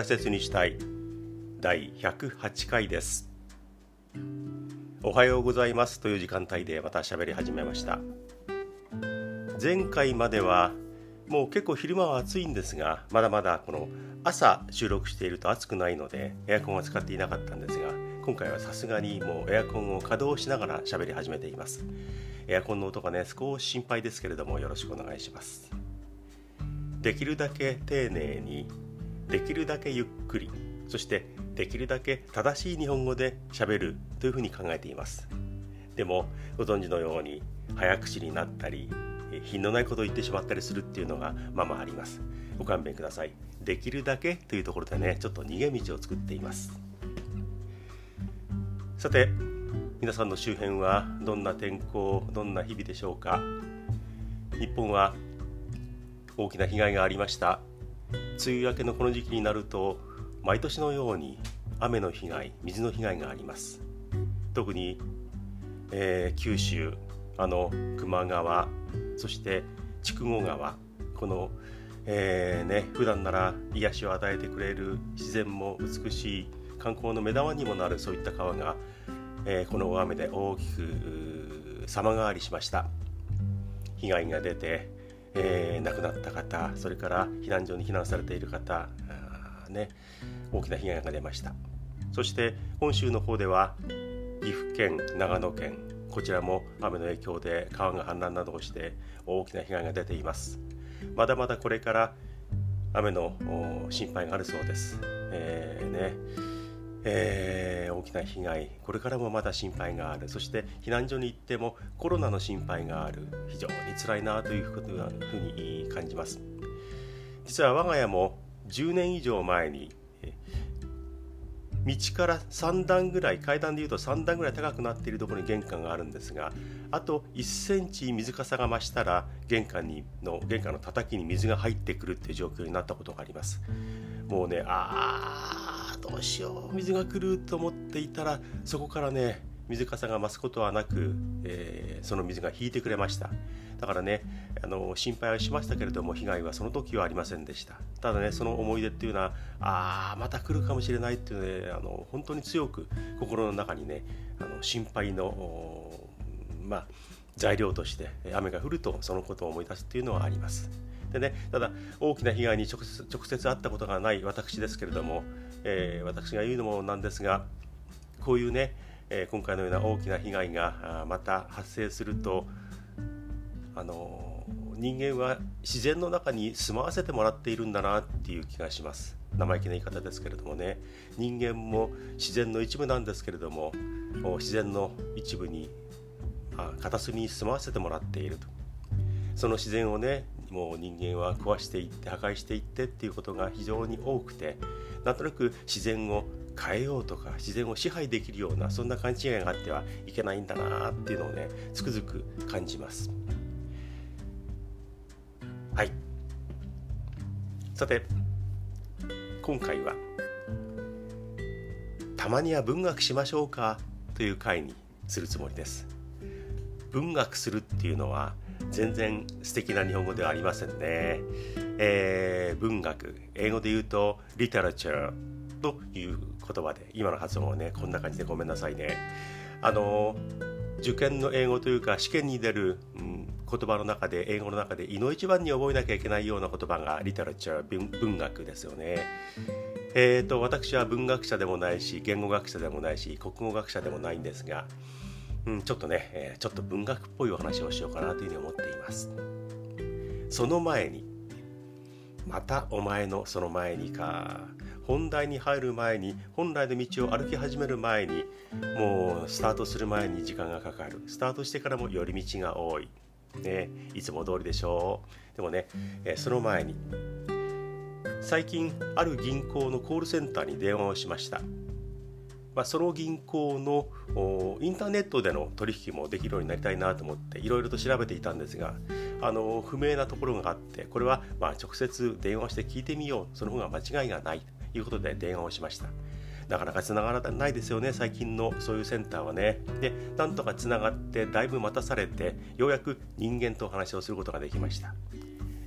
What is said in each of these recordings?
大切にしたい。第108回です。おはようございますという時間帯でまた喋り始めました。前回まではもう結構昼間は暑いんですがまだまだこの朝収録していると暑くないのでエアコンは使っていなかったんですが今回はさすがにもうエアコンを稼働しながら喋り始めています。エアコンの音がね少し心配ですけれどもよろしくお願いします。できるだけ丁寧にできるだけゆっくりそしてできるだけ正しい日本語でしゃべるというふうに考えています。でもご存知のように早口になったり品のないことを言ってしまったりするっていうのがまあまああります。ご勘弁ください。できるだけというところでねちょっと逃げ道を作っています。さて皆さんの周辺はどんな天候どんな日々でしょうか。日本は大きな被害がありました。梅雨明けのこの時期になると毎年のように雨の被害水の被害があります。特に、えー、九州あの球磨川そして筑後川この、えーね、普段なら癒しを与えてくれる自然も美しい観光の目玉にもなるそういった川が、えー、この大雨で大きく様変わりしました。被害が出てえー、亡くなった方それから避難所に避難されている方ね、大きな被害が出ました。そして本州の方では岐阜県長野県こちらも雨の影響で川が氾濫などをして大きな被害が出ています。まだまだこれから雨の心配があるそうです、えーね。えー、大きな被害これからもまだ心配がある。そして避難所に行ってもコロナの心配がある。非常に辛いなというふうに感じます。実は我が家も10年以上前に道から3段ぐらい階段でいうと3段ぐらい高くなっているところに玄関があるんですがあと1センチ水かさが増したら玄関にの玄関の叩きに水が入ってくるっていう状況になったことがあります。もうねああどうしよう。水が来ると思っていたらそこからね水かさが増すことはなく、えー、その水が引いてくれました。だからねあの心配はしましたけれども被害はその時はありませんでした。ただねその思い出っていうのはああまた来るかもしれないっていうねあの本当に強く心の中にねあの心配のまあ材料として雨が降るとそのことを思い出すっていうのはあります。でねただ大きな被害に直接直接会ったことがない私ですけれども、えー、私が言うのもなんですがこういうね、え、今回のような大きな被害がまた発生するとあの人間は自然の中に住まわせてもらっているんだなっていう気がします。生意気な言い方ですけれどもね。人間も自然の一部なんですけれども自然の一部に、片隅に住まわせてもらっていると。その自然をねもう人間は壊していって破壊していってっていうことが非常に多くてなんとなく自然を変えようとか自然を支配できるようなそんな勘違いがあってはいけないんだなっていうのをねつくづく感じます。はい。さて今回はたまには文学しましょうかという回にするつもりです。文学するっていうのは全然素敵な日本語ではありませんね。えー、文学、英語で言うとリテラチャーという言葉で、今の発音はね、こんな感じでごめんなさいね。あの、受験の英語というか試験に出る、うん、言葉の中で、英語の中で、いの一番に覚えなきゃいけないような言葉がリテラチャー、文学ですよね。えーと、私は文学者でもないし、言語学者でもないし、国語学者でもないんですが、うん、ちょっとね、えー、ちょっと文学っぽいお話をしようかなというふうに思っています。その前にまたお前のその前にか。本題に入る前に本来の道を歩き始める前にもうスタートする前に時間がかかる。スタートしてからも寄り道が多い、ね、いつも通りでしょう。でもね、えー、その前に最近ある銀行のコールセンターに電話をしました。まあ、その銀行のインターネットでの取引もできるようになりたいなと思っていろいろと調べていたんですがあの不明なところがあってこれはまあ直接電話して聞いてみよう。その方が間違いがない。ということで電話をしました。なかなか繋がらないですよね。最近のそういうセンターはね。でなんとかつながってだいぶ待たされてようやく人間と話をすることができました、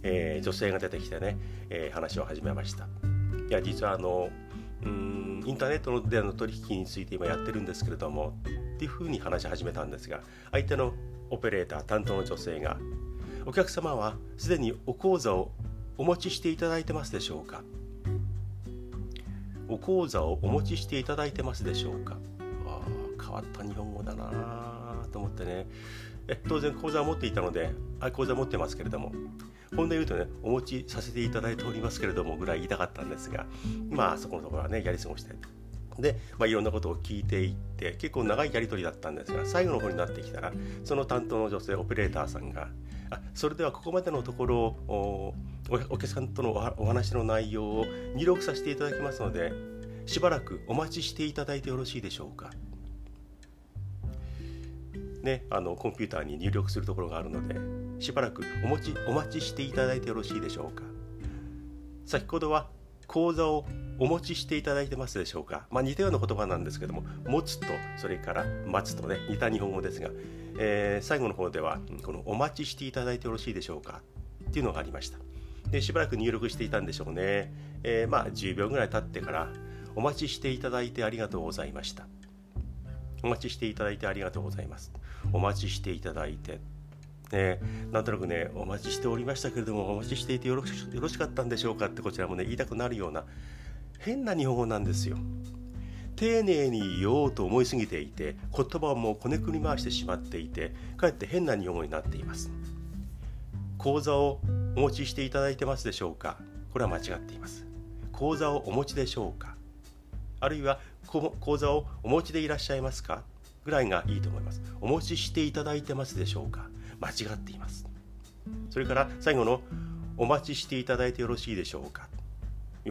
えー、女性が出てきてね、えー、話を始めました。いや実はあのうんインターネットでの取引について今やってるんですけれどもっていうふうに話し始めたんですが相手のオペレーター担当の女性が「お客様はすでにお口座をお持ちしていただいてますでしょうか?」お口座をお持ちしていただいてますでしょうか？あ変わった日本語だなと思ってね。え当然口座を持っていたのであ口座持ってますけれども。本音言うとねお持ちさせていただいておりますけれどもぐらい言いたかったんですがまあそこのところはねやり過ごしてで、まあ、いろんなことを聞いていって結構長いやり取りだったんですが最後の方になってきたらその担当の女性オペレーターさんがあそれではここまでのところをお客さんとのお話の内容を入力させていただきますのでしばらくお待ちしていただいてよろしいでしょうか。ね、あのコンピューターに入力するところがあるのでしばらくお持ちお待ちしていただいてよろしいでしょうか？先ほどは講座をお持ちしていただいてますでしょうか、まあ、似たような言葉なんですけども持つとそれから待つとね似た日本語ですが、えー、最後の方ではこのお待ちしていただいてよろしいでしょうか？っていうのがありました。でしばらく入力していたんでしょうね、えー、まあ10秒ぐらい経ってからお待ちしていただいてありがとうございました。お待ちしていただいてありがとうございます。お待ちしていただいて。ね、なんとなくねお待ちしておりましたけれどもお待ちしていてよろしよろしかったんでしょうかってこちらもね言いたくなるような変な日本語なんですよ。丁寧に言おうと思いすぎていて言葉をもうこねくり回してしまっていてかえって変な日本語になっています。講座をお持ちしていただいてますでしょうか？これは間違っています。講座をお持ちでしょうか？あるいは講座をお持ちでいらっしゃいますか？ぐらいがいいと思います。お持ちしていただいてますでしょうか？間違っています。それから最後のお待ちしていただいてよろしいでしょうか。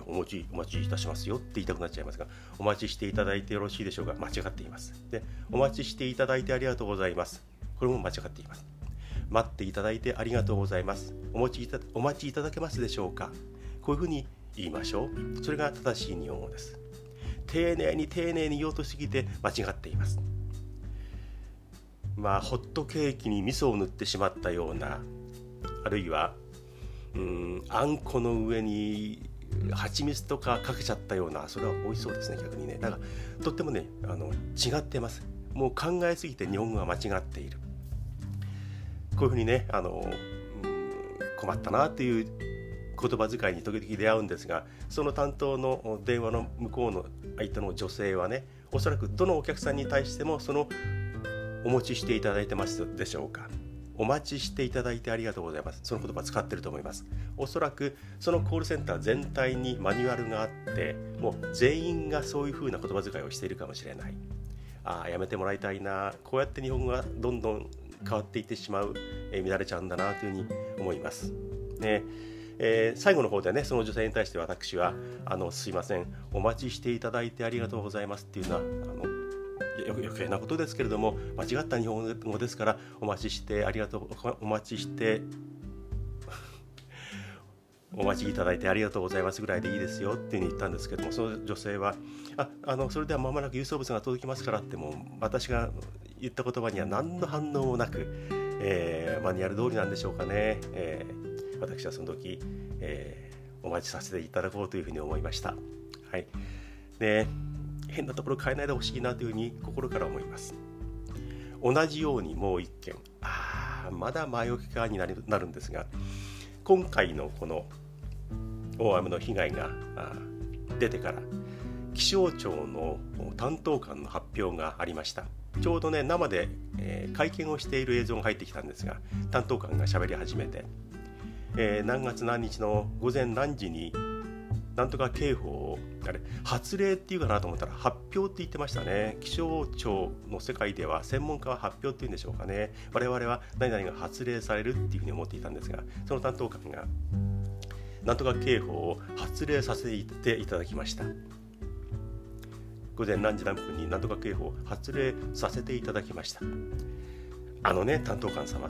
お持ちお待ちいたしますよ。って言いたくなっちゃいますがお待ちしていただいてよろしいでしょうか。間違っています。でお待ちしていただいてありがとうございます。これも間違っています。待っていただいてありがとうございます。お持ちいたお待ちいただけますでしょうか。こういうふうに言いましょう。それが正しい日本語です。丁寧に丁寧に言おうとしすぎて間違っています。まあホットケーキに味噌を塗ってしまったようなあるいはうんあんこの上に蜂蜜とかかけちゃったようなそれは美味しそうですね逆にね。だからとってもねあの違ってます。もう考えすぎて日本語が間違っている。こういうふうにねあのうん困ったなっていう言葉遣いに時々出会うんですがその担当の電話の向こうの相手の女性はねおそらくどのお客さんに対してもそのお持ちしていただいてますでしょうか？お待ちしていただいてありがとうございます。その言葉使ってると思います。おそらくそのコールセンター全体にマニュアルがあってもう全員がそういう風な言葉遣いをしているかもしれない。ああやめてもらいたいな。こうやって日本語がどんどん変わっていってしまう、えー、乱れちゃうんだなというふうに思います。ね。えー、最後の方でねその女性に対して私はあのすいません。お待ちしていただいてありがとうございますっていうのはあの余計なことですけれども間違った日本語ですからお待ちしてありがとうお待ちして お待ちいただいてありがとうございますぐらいでいいですよっていうふうに言ったんですけどもその女性はああのそれでは間もなく郵送物が届きますからっても私が言った言葉には何の反応もなく、えー、マニュアル通りなんでしょうかね、えー、私はその時、えー、お待ちさせていただこうというふうに思いました。はい、で変なところ変えないでほしいなというふうに心から思います。同じようにもう一件。ああまだ前置き側になるんですが今回のこの大雨の被害が出てから気象庁の担当官の発表がありました。ちょうどね生で、えー、会見をしている映像が入ってきたんですが担当官が喋り始めて、えー、何月何日の午前何時になんとか警報をあれ発令っていうかなと思ったら発表って言ってましたね。気象庁の世界では専門家は発表っていうんでしょうかね。我々は何々が発令されるっていうふうに思っていたんですがその担当官がなんとか警報を発令させていただきました。午前何時何分になんとか警報を発令させていただきました。あのね担当官様。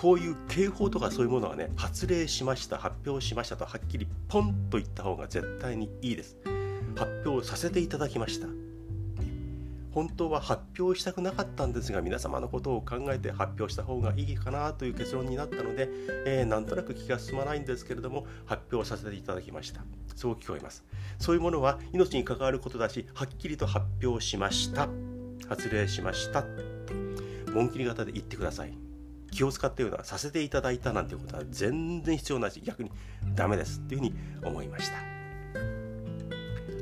こういう警報とかそういうものはね発令しました発表しましたとはっきりポンと言った方が絶対にいいです。発表させていただきました。本当は発表したくなかったんですが皆様のことを考えて発表した方がいいかなという結論になったので、えー、なんとなく気が進まないんですけれども発表させていただきました。そう聞こえます。そういうものは命に関わることだしはっきりと発表しました。発令しました紋切り型で言ってください。気を使っていうのはさせていただいたなんていうことは全然必要ないし逆にダメですっていうふうに思いました。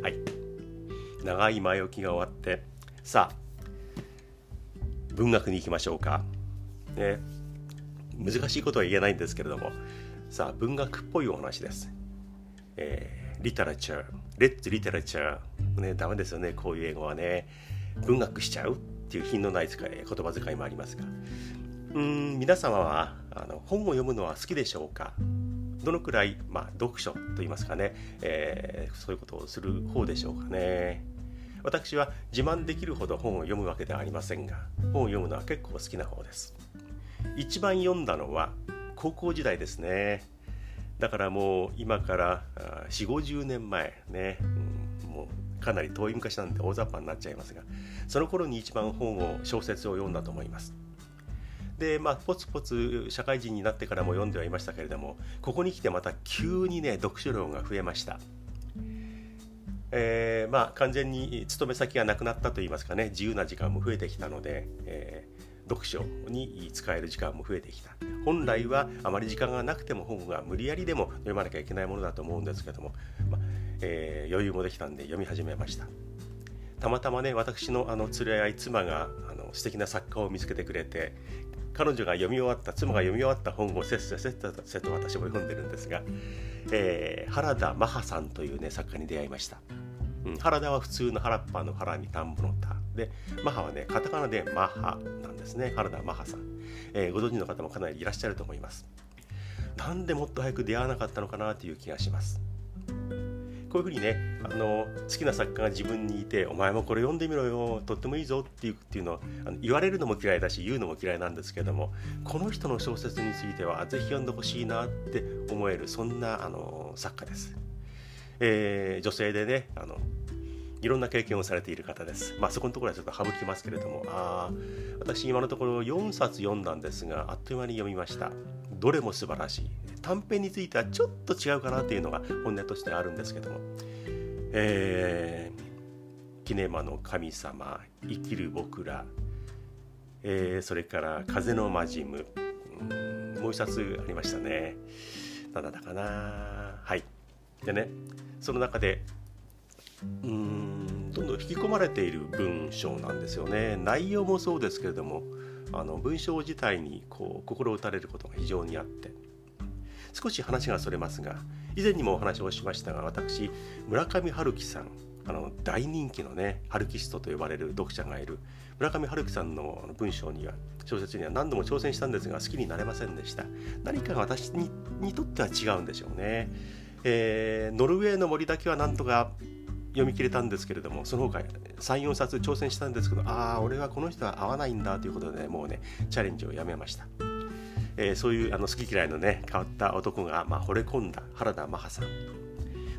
はい。長い前置きが終わってさあ文学に行きましょうか。ね難しいことは言えないんですけれどもさあ文学っぽいお話です。えー、リタラチャーレッツリタラチャーねダメですよねこういう英語はね。文学しちゃうっていう品のない使い言葉遣いもありますが。うん皆様はあの本を読むのは好きでしょうか？どのくらい、まあ、読書といいますかね、えー、そういうことをする方でしょうかね？私は自慢できるほど本を読むわけではありませんが本を読むのは結構好きな方です。一番読んだのは高校時代ですね。だからもう今から4 5 0年前ね、うん、もうかなり遠い昔なんで大雑把になっちゃいますがその頃に一番本を小説を読んだと思います。でまあポツポツ社会人になってからも読んではいましたけれどもここに来てまた急にね読書量が増えました。えー、まあ完全に勤め先がなくなったといいますかね自由な時間も増えてきたので、えー、読書に使える時間も増えてきた。本来はあまり時間がなくても本が無理やりでも読まなきゃいけないものだと思うんですけども、まあえー、余裕もできたんで読み始めました。たまたまね私のあの連れ合い妻があの素敵な作家を見つけてくれて彼女が読み終わった妻が読み終わった本をせっせせっせと私も読んでるんですが、えー、原田マハさんというね作家に出会いました、うん、原田は普通の原っぱの原に田んぼの田。でマハはねカタカナでマハなんですね。原田マハさん、えー、ご存知の方もかなりいらっしゃると思います。なんでもっと早く出会わなかったのかなという気がします。こういうふうにねあの好きな作家が自分にいて「お前もこれ読んでみろよとってもいいぞ」っていうっていうのあの言われるのも嫌いだし言うのも嫌いなんですけどもこの人の小説についてはぜひ読んでほしいなって思えるそんなあの作家です。えー、女性でねあのいろんな経験をされている方です。まあそこのところはちょっと省きますけれども、あ私今のところ4冊読んだんですが、あっという間に読みました。どれも素晴らしい。短編についてはちょっと違うかなっていうのが本音としてあるんですけども、えー、キネマの神様、生きる僕ら、えー、それから風のマジム、うん、もう一冊ありましたね。何だったかなはい。でね、その中で、うんどんどん引き込まれている文章なんですよね内容もそうですけれどもあの文章自体にこう心打たれることが非常にあって少し話がそれますが以前にもお話をしましたが私村上春樹さんあの大人気のねハルキストと呼ばれる読者がいる村上春樹さんの文章には小説には何度も挑戦したんですが好きになれませんでした。何かが私にとっては違うんでしょうね、えー、ノルウェーの森だけはなんとか読み切れたんですけれどもその他34冊挑戦したんですけどああ俺はこの人は合わないんだということで、ね、もうねチャレンジをやめました。えー、そういうあの好き嫌いのね変わった男が、まあ、惚れ込んだ原田マハさん。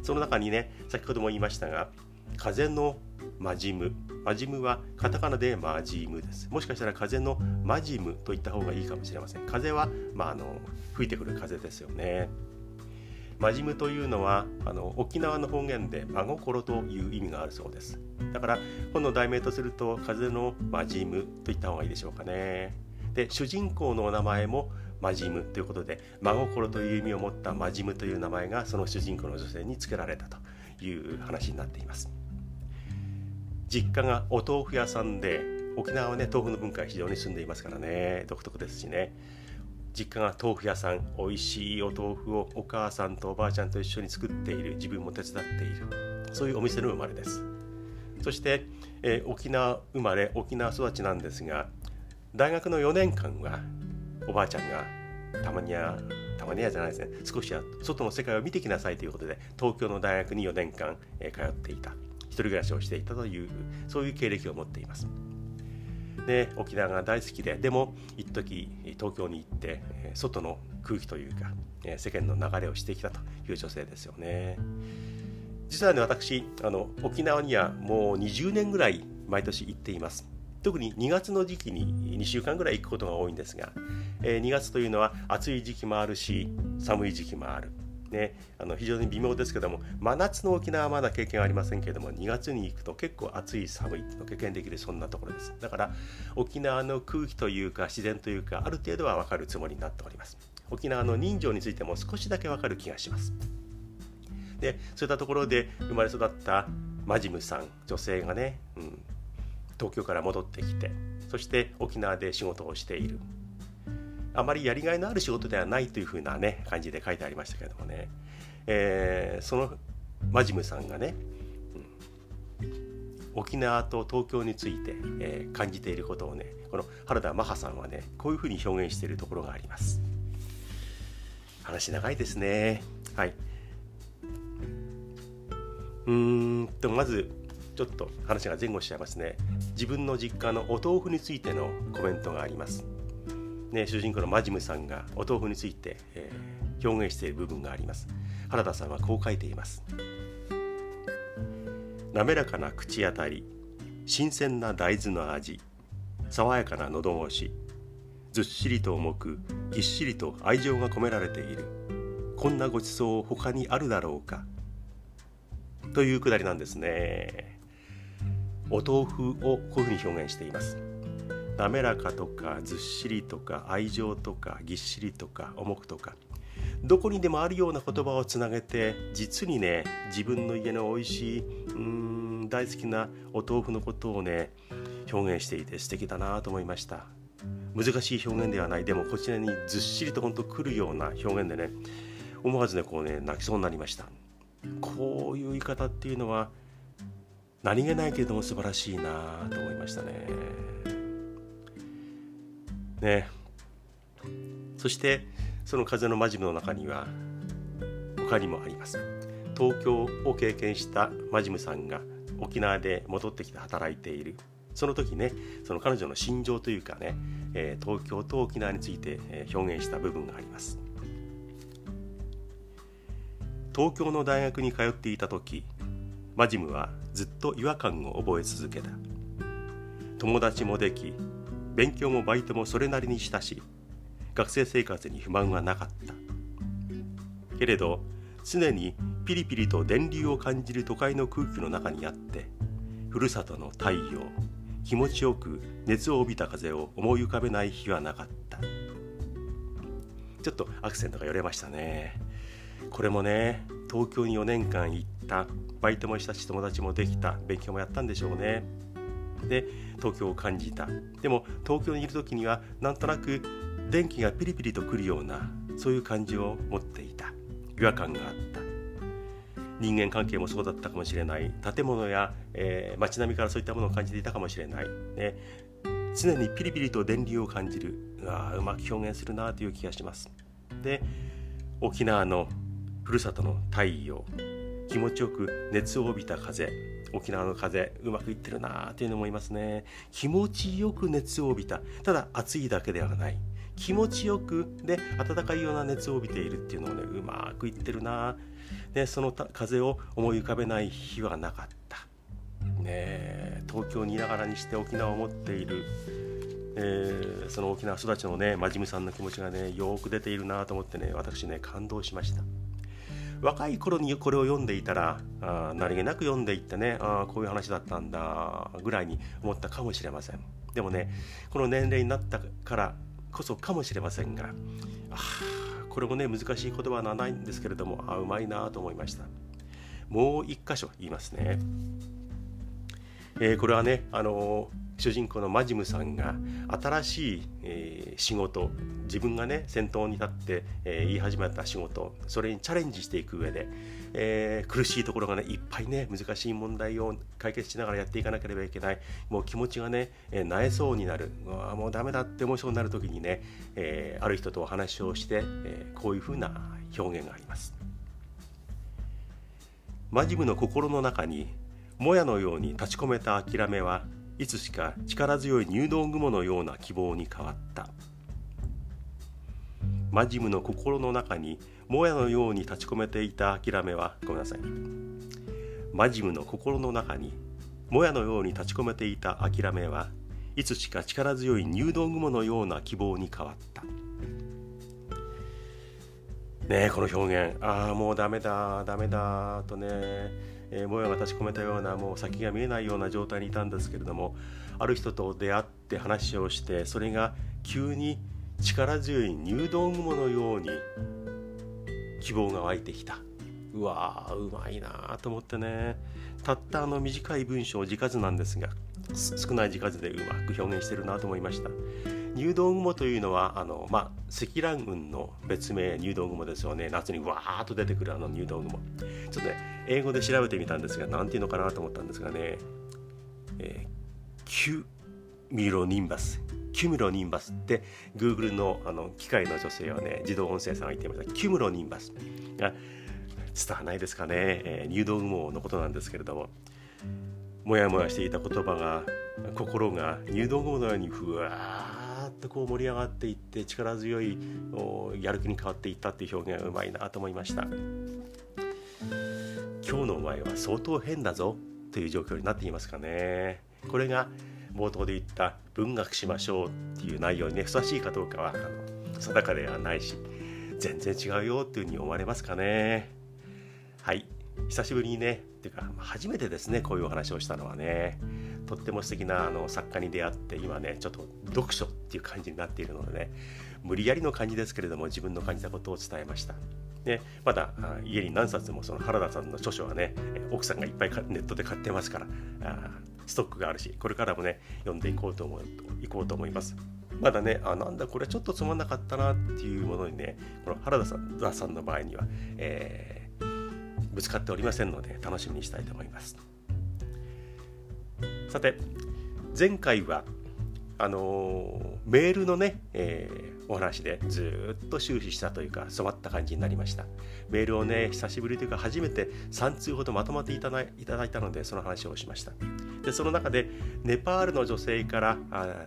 その中にね先ほども言いましたが風のマジムマジムはカタカナでマジムです。もしかしたら風のマジムと言った方がいいかもしれません。風は、まあ、あの吹いてくる風ですよね。マジムというのはあの沖縄の方言で真心という意味があるそうです。だから本の題名とすると風のマジムと言った方がいいでしょうかね。で主人公のお名前もマジムということで真心という意味を持ったマジムという名前がその主人公の女性に付けられたという話になっています。実家がお豆腐屋さんで沖縄はね豆腐の文化が非常に進んでいますからね。独特ですしね。実家が豆腐屋さん美味しいお豆腐をお母さんとおばあちゃんと一緒に作っている自分も手伝っている。そういうお店の生まれです。そして、えー、沖縄生まれ沖縄育ちなんですが大学の4年間はおばあちゃんがたまにはたまにはじゃないですね。少しは外の世界を見てきなさいということで東京の大学に4年間、え通っていた。一人暮らしをしていたというそういう経歴を持っています。で沖縄が大好きででも一時東京に行って外の空気というか世間の流れをしてきたという女性ですよね。実はね私あの沖縄にはもう20年ぐらい毎年行っています。特に2月の時期に2週間ぐらい行くことが多いんですが、2月というのは暑い時期もあるし寒い時期もある。ね、あの非常に微妙ですけども真夏の沖縄はまだ経験ありませんけれども2月に行くと結構暑い寒いっていうのを経験できるそんなところです。だから沖縄の空気というか自然というかある程度は分かるつもりになっております。沖縄の人情についても少しだけ分かる気がします。でそういったところで生まれ育ったマジムさん女性がね、うん、東京から戻ってきてそして沖縄で仕事をしている。あまりやりがいのある仕事ではないというふうなね感じで書いてありましたけれどもね、えー、そのマジムさんがね、うん、沖縄と東京について、えー、感じていることをねこの原田マハさんはねこういうふうに表現しているところがあります。話長いですね。はい。うーんとまずちょっと話が前後しちゃいますね。自分の実家のお豆腐についてのコメントがあります。ね、主人公のマジムさんがお豆腐について、えー、表現している部分があります。原田さんはこう書いています。滑らかな口当たり新鮮な大豆の味爽やかな喉越しずっしりと重くぎっしりと愛情が込められている。こんなごちそう他にあるだろうか。というくだりなんですね。お豆腐をこういうふうに表現しています。滑らかとかずっしりとか愛情とかぎっしりとか重くとかどこにでもあるような言葉をつなげて実にね自分の家の美味しいうん大好きなお豆腐のことをね表現していて素敵だなと思いました。難しい表現ではない。でもこちらにずっしりとほんとくるような表現でね思わずねこうね泣きそうになりました。こういう言い方っていうのは何気ないけれども素晴らしいなと思いましたね。ね。そしてその風のマジムの中には他にもあります。東京を経験したマジムさんが沖縄で戻ってきて働いている。その時ねその彼女の心情というかね、えー、東京と沖縄について表現した部分があります。東京の大学に通っていた時マジムはずっと違和感を覚え続けた。友達もでき勉強もバイトもそれなりにしたし学生生活に不満はなかった。けれど常にピリピリと電流を感じる都会の空気の中にあってふるさとの太陽気持ちよく熱を帯びた風を思い浮かべない日はなかった。ちょっとアクセントがよれましたね。これもね東京に4年間行ったバイトもしたし友達もできた勉強もやったんでしょうね。で東京を感じた。でも東京にいる時にはなんとなく電気がピリピリとくるようなそういう感じを持っていた。違和感があった。人間関係もそうだったかもしれない。建物や、えー、街並みからそういったものを感じていたかもしれない、ね、常にピリピリと電流を感じる。あうまく表現するなという気がします。で沖縄のふるさとの太陽。気持ちよく熱を帯びた風。沖縄の風うまくいってるなというの思いますね。気持ちよく熱を帯びた。ただ暑いだけではない。気持ちよくで暖かいような熱を帯びているっていうのをねうまくいってるな。でその風を思い浮かべない日はなかった。ね東京にいながらにして沖縄を持っている。えー、その沖縄育ちのね真面目さんの気持ちがねよく出ているなと思ってね私ね感動しました。若い頃にこれを読んでいたらあ何気なく読んでいってねあこういう話だったんだぐらいに思ったかもしれません。でもねこの年齢になったからこそかもしれませんがあこれもね難しい言葉はないんですけれどもあうまいなと思いました。もう一箇所言いますね、えー、これはねあのー主人公のマジムさんが新しい、えー、仕事自分がね先頭に立って、えー、言い始めた仕事それにチャレンジしていく上で、えー、苦しいところがねいっぱいね難しい問題を解決しながらやっていかなければいけない。もう気持ちがね、えー、なえそうになる。うわもうダメだって思いそうになる時にね、えー、ある人とお話をして、えー、こういうふうな表現があります。マジムの心の中にもやのように立ち込めた諦めはいつしか力強い入道雲のような希望に変わった。マジムの心の中にもやのように立ち込めていた諦めはごめんなさい。マジムの心の中にもやのように立ち込めていた諦めはいつしか力強い入道雲のような希望に変わった。ねえこの表現。ああもうダメだダメだとね、えー、もやが立ち込めたようなもう先が見えないような状態にいたんですけれどもある人と出会って話をしてそれが急に力強い入道雲のように希望が湧いてきた。うわーうまいなと思ってね。たったあの短い文章字数なんですが少ない字数でうまく表現してるなと思いました。入道雲というのはあの、まあ、積乱雲の別名入道雲ですよね。夏にわーっと出てくるあの入道雲。ちょっとね英語で調べてみたんですが何ていうのかなと思ったんですがね、えー、キュミロニンバス。キュムロニンバスって Google のあの機械の女性はね自動音声さんが言ってました。キュムロニンバス。が伝わらないですかね、えー、入道雲のことなんですけれども。もやもやしていた言葉が心が入道雲のようにふわーっとこう盛り上がっていって力強いやる気に変わっていったっていう表現がうまいなと思いました。今日のお前は相当変だぞという状況になっていますかね。これが冒頭で言った文学しましょうっていう内容にねふさわしいかどうかはあの定かではないし全然違うよっていうふうに思われますかね。はい。久しぶりにねていうか初めてですねこういうお話をしたのはね。とっても素敵なあな作家に出会って今ねちょっと読書っていう感じになっているのでね。無理やりの感じですけれども自分の感じたことを伝えました。でまだ家に何冊もその原田さんの著書はね奥さんがいっぱいネットで買ってますからあストックがあるしこれからもね読んでいこうと思ういこうと思います。まだねあなんだこれちょっとつまんなかったなっていうものにねこの原田さんの場合には、えー、ぶつかっておりませんので楽しみにしたいと思います。さて前回はあの、メールのね、えー、お話でずっと終始したというか染まった感じになりました。メールをね久しぶりというか初めて3通ほどまとまっていただいたのでその話をしました。でその中でネパールの女性からあ、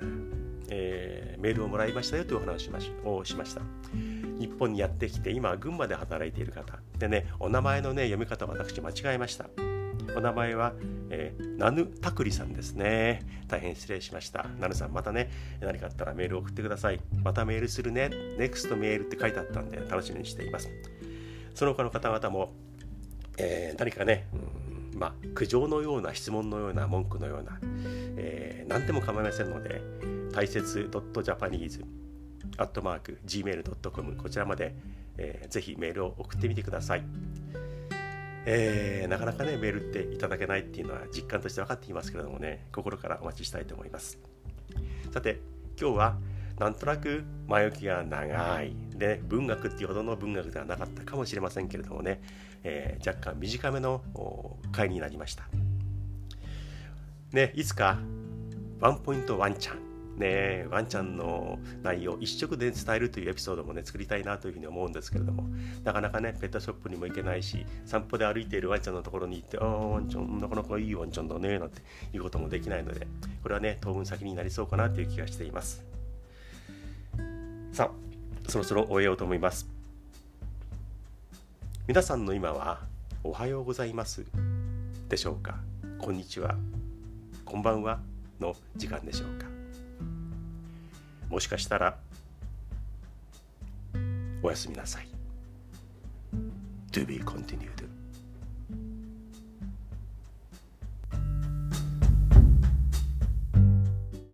えー、メールをもらいましたよというお話をしました。日本にやってきて今群馬で働いている方でねお名前のね読み方私間違えましたお名前は、えー、ナヌタクリさんですね。大変失礼しました。ナヌさん、またね、何かあったらメール送ってください。またメールするね。NEXT メールって書いてあったんで、楽しみにしています。その他の方々も、えー、何かね、うん、まあ、苦情のような質問のような文句のような、えー、何でも構いませんので、大切 .japanese アットマーク gmail.com こちらまで、えー、ぜひメールを送ってみてください。えー、なかなかねメールっていただけないっていうのは実感として分かっていますけれどもね心からお待ちしたいと思います。さて今日はなんとなく前置きが長い。で文学っていうほどの文学ではなかったかもしれませんけれどもね、えー、若干短めの回になりました。ねいつかワンポイントワンチャン。ねワンちゃんの内容一色で伝えるというエピソードもね作りたいなというふうに思うんですけれども。なかなかねペットショップにも行けないし散歩で歩いているワンちゃんのところに行ってああワンちゃんなかなかいいワンちゃんだねなんていうこともできないのでこれはね当分先になりそうかなという気がしています。さあそろそろ終えようと思います。皆さんの今はおはようございますでしょうかこんにちはこんばんはの時間でしょうか？もしかしたらおやすみなさい。To be continued.